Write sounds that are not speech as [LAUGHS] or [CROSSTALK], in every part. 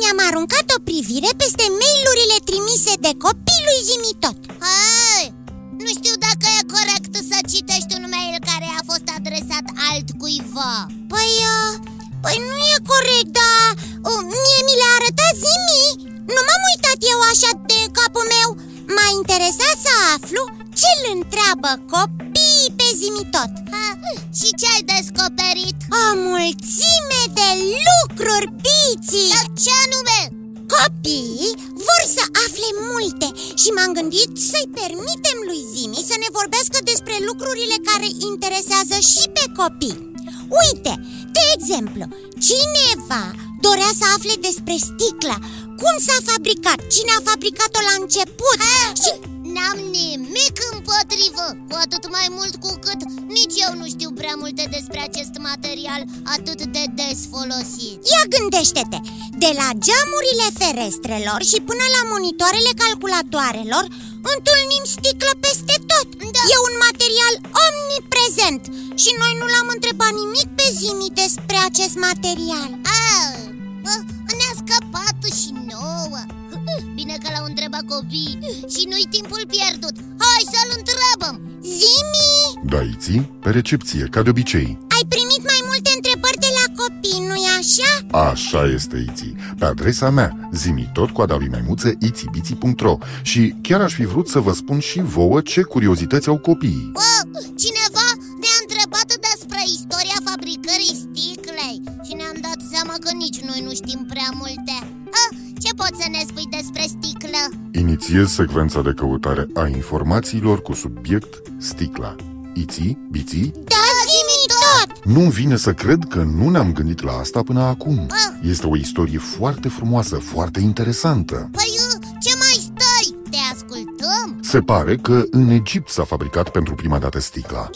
mi-am aruncat o privire peste mailurile trimise de copii lui Zimitot hai, nu știu dacă e corect să citești un mail care a fost adresat altcuiva. Păi, uh, păi nu e corect, dar uh, mie mi le-a arătat Zimi Nu m-am uitat eu așa de capul meu. M-a interesat să aflu ce îl întreabă copiii pe Zimitot ha, Și ce ai descoperit? O mulțime de lucruri, Biții Dar ce anume? Copiii vor să afle multe și m-am gândit să-i permitem lui Zimi să ne vorbească despre lucrurile care interesează și pe copii Uite, de exemplu, cineva dorea să afle despre sticla Cum s-a fabricat, cine a fabricat-o la început și... N-am nimic împotrivă Cu atât mai mult cu cât nici eu nu știu prea multe despre acest material atât de des folosit. Ia gândește-te, de la geamurile ferestrelor și până la monitoarele calculatoarelor Întâlnim sticlă peste tot. Da. E un material omniprezent Și noi nu l-am întrebat nimic pe Zimi despre acest material. Ah, ah, că l-au întrebat copiii și nu-i timpul pierdut. Hai să-l întrebăm. Zimi, Da, Iții, pe recepție, ca de obicei. Ai primit mai multe întrebări de la copii, nu-i așa? Așa este, Iții Pe adresa mea, zimi tot cu lui maimuță itibiții.ro Și chiar aș fi vrut să vă spun și vouă ce curiozități au copiii. Oh, Cineva ne-a întrebat despre istoria fabricării sticlei Și ne-am dat seama că nici noi nu știm prea multe. Ah, Ce poți să ne spui despre sticlă? Inițiez secvența de căutare a informațiilor cu subiect sticla Iții, biții, Da, Zimi tot! nu vine să cred că nu ne-am gândit la asta până acum Este o istorie foarte frumoasă, foarte interesantă Păi, uh, ce mai stai? Te ascultăm? Se pare că în Egipt s-a fabricat pentru prima dată sticla Ah,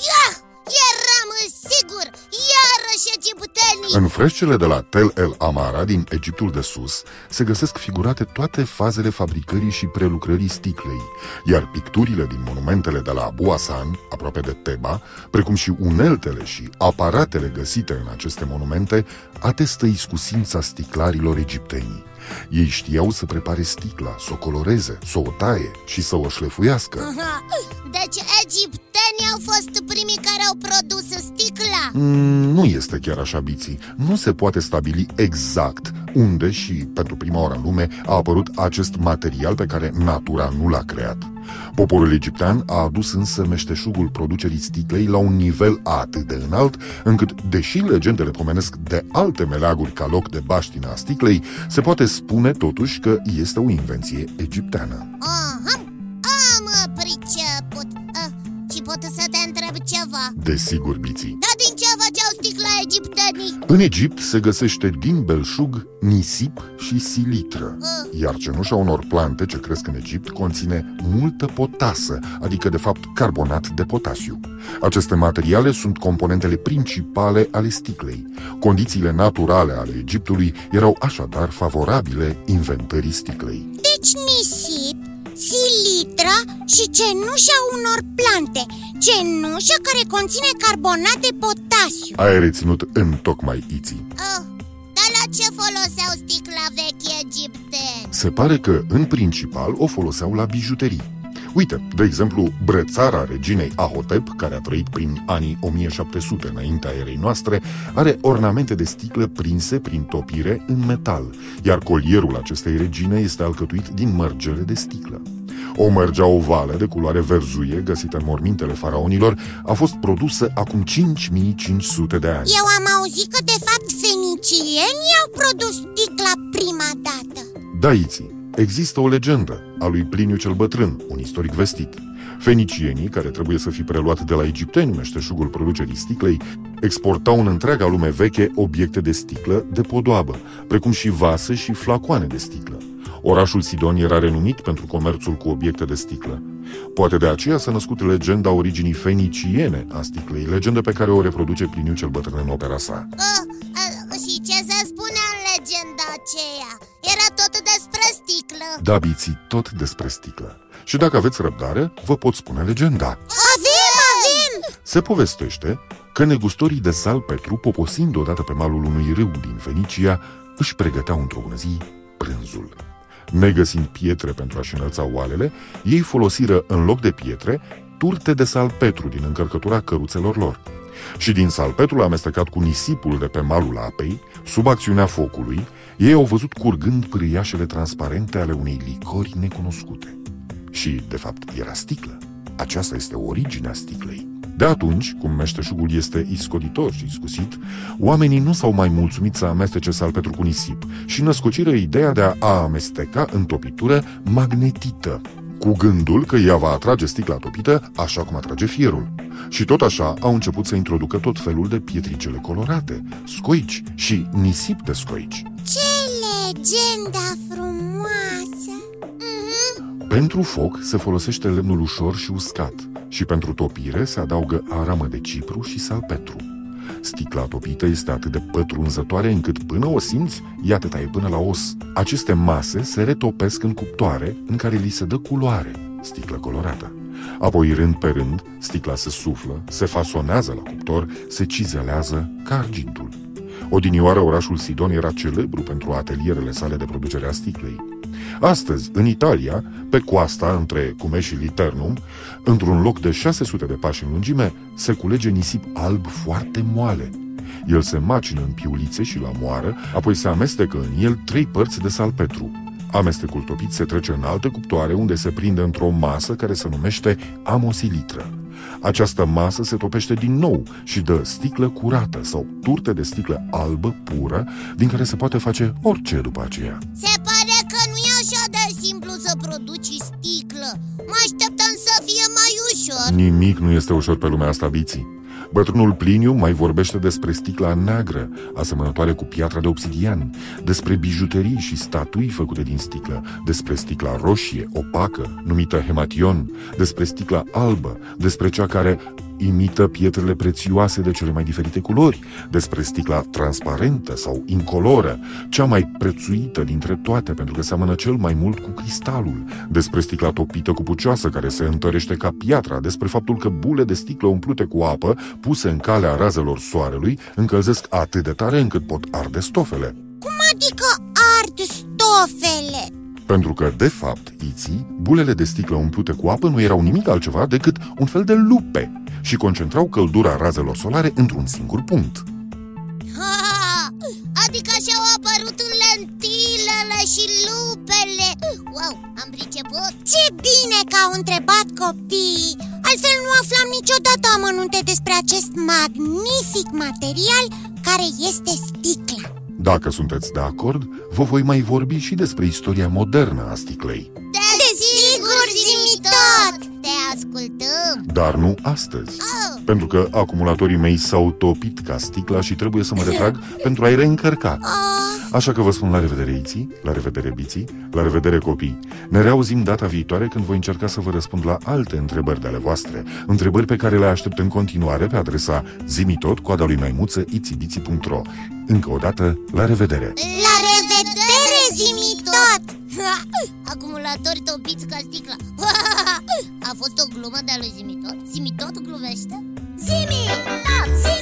În freșcele de la Tel El Amara din Egiptul de Sus se găsesc figurate toate fazele fabricării și prelucrării sticlei, iar picturile din monumentele de la Abu Asan, aproape de Teba, precum și uneltele și aparatele găsite în aceste monumente, atestă iscusința sticlarilor egipteni. Ei știau să prepare sticla, să o coloreze, să o taie și să o șlefuiască. Aha, Deci egiptenii au fost primii care au produs sticla Mm, nu este chiar așa, Biții. Nu se poate stabili exact unde și pentru prima oară în lume a apărut acest material pe care natura nu l-a creat. Poporul egiptean a adus însă meșteșugul producerii sticlei la un nivel atât de înalt, încât, deși legendele pomenesc de alte meleaguri ca loc de baștină a sticlei, se poate spune totuși că este o invenție egipteană. Aha, am uh, priceput uh, Și pot să te întreb ceva Desigur, Biții. Dar din ce făceau sticla egiptenii? În Egipt se găsește din belșug, nisip și silitră. Uh, Iar cenușa unor plante ce cresc în Egipt conține multă potasă, adică de fapt carbonat de potasiu. Aceste materiale sunt componentele principale ale sticlei. Condițiile naturale ale Egiptului erau așadar favorabile inventării sticlei. Deci nisip, silitra și cenușa unor plante Cenușă care conține carbonat de potasiu Ai reținut în tocmai iții. uh, Dar la ce foloseau sticla vechi egipteni? Se pare că, în principal, o foloseau la bijuterii. Uite, de exemplu, brățara reginei Ahotep, care a trăit prin anii 1700 înaintea erei noastre, are ornamente de sticlă prinse prin topire în metal, iar colierul acestei regine este alcătuit din mărgele de sticlă. O mărgea ovală de culoare verzuie, găsită în mormintele faraonilor, a fost produsă acum 5500 de ani. Eu am auzit că de fapt fenicienii au produs sticla prima dată Da, Iții, există o legendă a lui Pliniu cel Bătrân, un istoric vestit. Fenicienii, care trebuie să fi preluat de la egipteni meșteșugul producerii sticlei, exportau în întreaga lume veche obiecte de sticlă de podoabă, precum și vase și flacoane de sticlă. Orașul Sidon era renumit pentru comerțul cu obiecte de sticlă. Poate de aceea s-a născut legenda originii feniciene a sticlei, legendă pe care o reproduce Pliniu cel Bătrân în opera sa. Uh, uh, și ce se spune în legenda aceea? Era tot despre sticlă Da, biții, tot despre sticlă. Și dacă aveți răbdare, vă pot spune legenda. Avem, avem! Se povestește că negustorii de salpetru, poposind odată pe malul unui râu din Fenicia, își pregăteau într-o bună zi prânzul. Negăsind pietre pentru a-și înălța oalele, ei folosiră în loc de pietre turte de salpetru din încărcătura căruțelor lor. Și din salpetrul amestecat cu nisipul de pe malul apei, sub acțiunea focului, ei au văzut curgând pâriașele transparente ale unei licori necunoscute. Și, de fapt, era sticlă. Aceasta este originea sticlei. De atunci, cum meșteșugul este iscoditor și iscusit, oamenii nu s-au mai mulțumit să amestece salpetru cu nisip și născociră ideea de a amesteca în topitură magnetită, cu gândul că ea va atrage sticla topită așa cum atrage fierul. Și tot așa au început să introducă tot felul de pietricele colorate, scoici și nisip de scoici. Ce legenda frumoasă! Pentru foc se folosește lemnul ușor și uscat și pentru topire se adaugă aramă de cipru și salpetru. Sticla topită este atât de pătrunzătoare încât până o simți, ea te taie până la os. Aceste mase se retopesc în cuptoare în care li se dă culoare, sticlă colorată. Apoi, rând pe rând, sticla se suflă, se fasonează la cuptor, se cizelează ca argintul. Odinioară, orașul Sidon era celebru pentru atelierele sale de producere a sticlei. Astăzi, în Italia, pe coasta între Cumeș și Liternum, într-un loc de 600 de pași în lungime, se culege nisip alb foarte moale. El se macină în piulițe și la moară, apoi se amestecă în el trei părți de salpetru. Amestecul topit se trece în alte cuptoare unde se prinde într-o masă care se numește amosilitră. Această masă se topește din nou și dă sticlă curată sau turte de sticlă albă pură, din care se poate face orice după aceea. Se sticlă Mă așteptam să fie mai ușor Nimic nu este ușor pe lumea asta, biții. Bătrânul Pliniu mai vorbește despre sticla neagră, asemănătoare cu piatra de obsidian, despre bijuterii și statui făcute din sticlă, despre sticla roșie, opacă, numită hemation, despre sticla albă, despre cea care imită pietrele prețioase de cele mai diferite culori, despre sticla transparentă sau incoloră, cea mai prețuită dintre toate pentru că seamănă cel mai mult cu cristalul, despre sticla topită cu pucioasă care se întărește ca piatra, despre faptul că bule de sticlă umplute cu apă, puse în calea razelor soarelui, încălzesc atât de tare încât pot arde stofele. Cum adică ard stofele? Pentru că, de fapt, iții, bulele de sticlă umplute cu apă nu erau nimic altceva decât un fel de lupe și concentrau căldura razelor solare într-un singur punct. ha, Adică și-au apărut lentilele și lupele Wow, am priceput Ce bine că au întrebat copiii Altfel nu aflam niciodată amănunte despre acest magnific material care este sticla Dacă sunteți de acord, vă voi mai vorbi și despre istoria modernă a sticlei. Desigur, zimi tot Te ascultăm Dar nu astăzi. oh. Pentru că acumulatorii mei s-au topit ca sticla și trebuie să mă retrag [LAUGHS] pentru a-i reîncărca. oh, Așa că vă spun la revedere, Iții, la revedere, Biții, la revedere, copii. Ne reauzim data viitoare când voi încerca să vă răspund la alte întrebări de ale voastre. Întrebări pe care le aștept în continuare pe adresa zimitot, coada lui maimuță, itibiții.ro. Încă o dată, la revedere! La revedere, zimi tot! [LAUGHS] Acumulatori topiți ca sticla [LAUGHS] A fost o glumă de-a lui Zimitot? Zimitot glumește? Zimi tot, zimi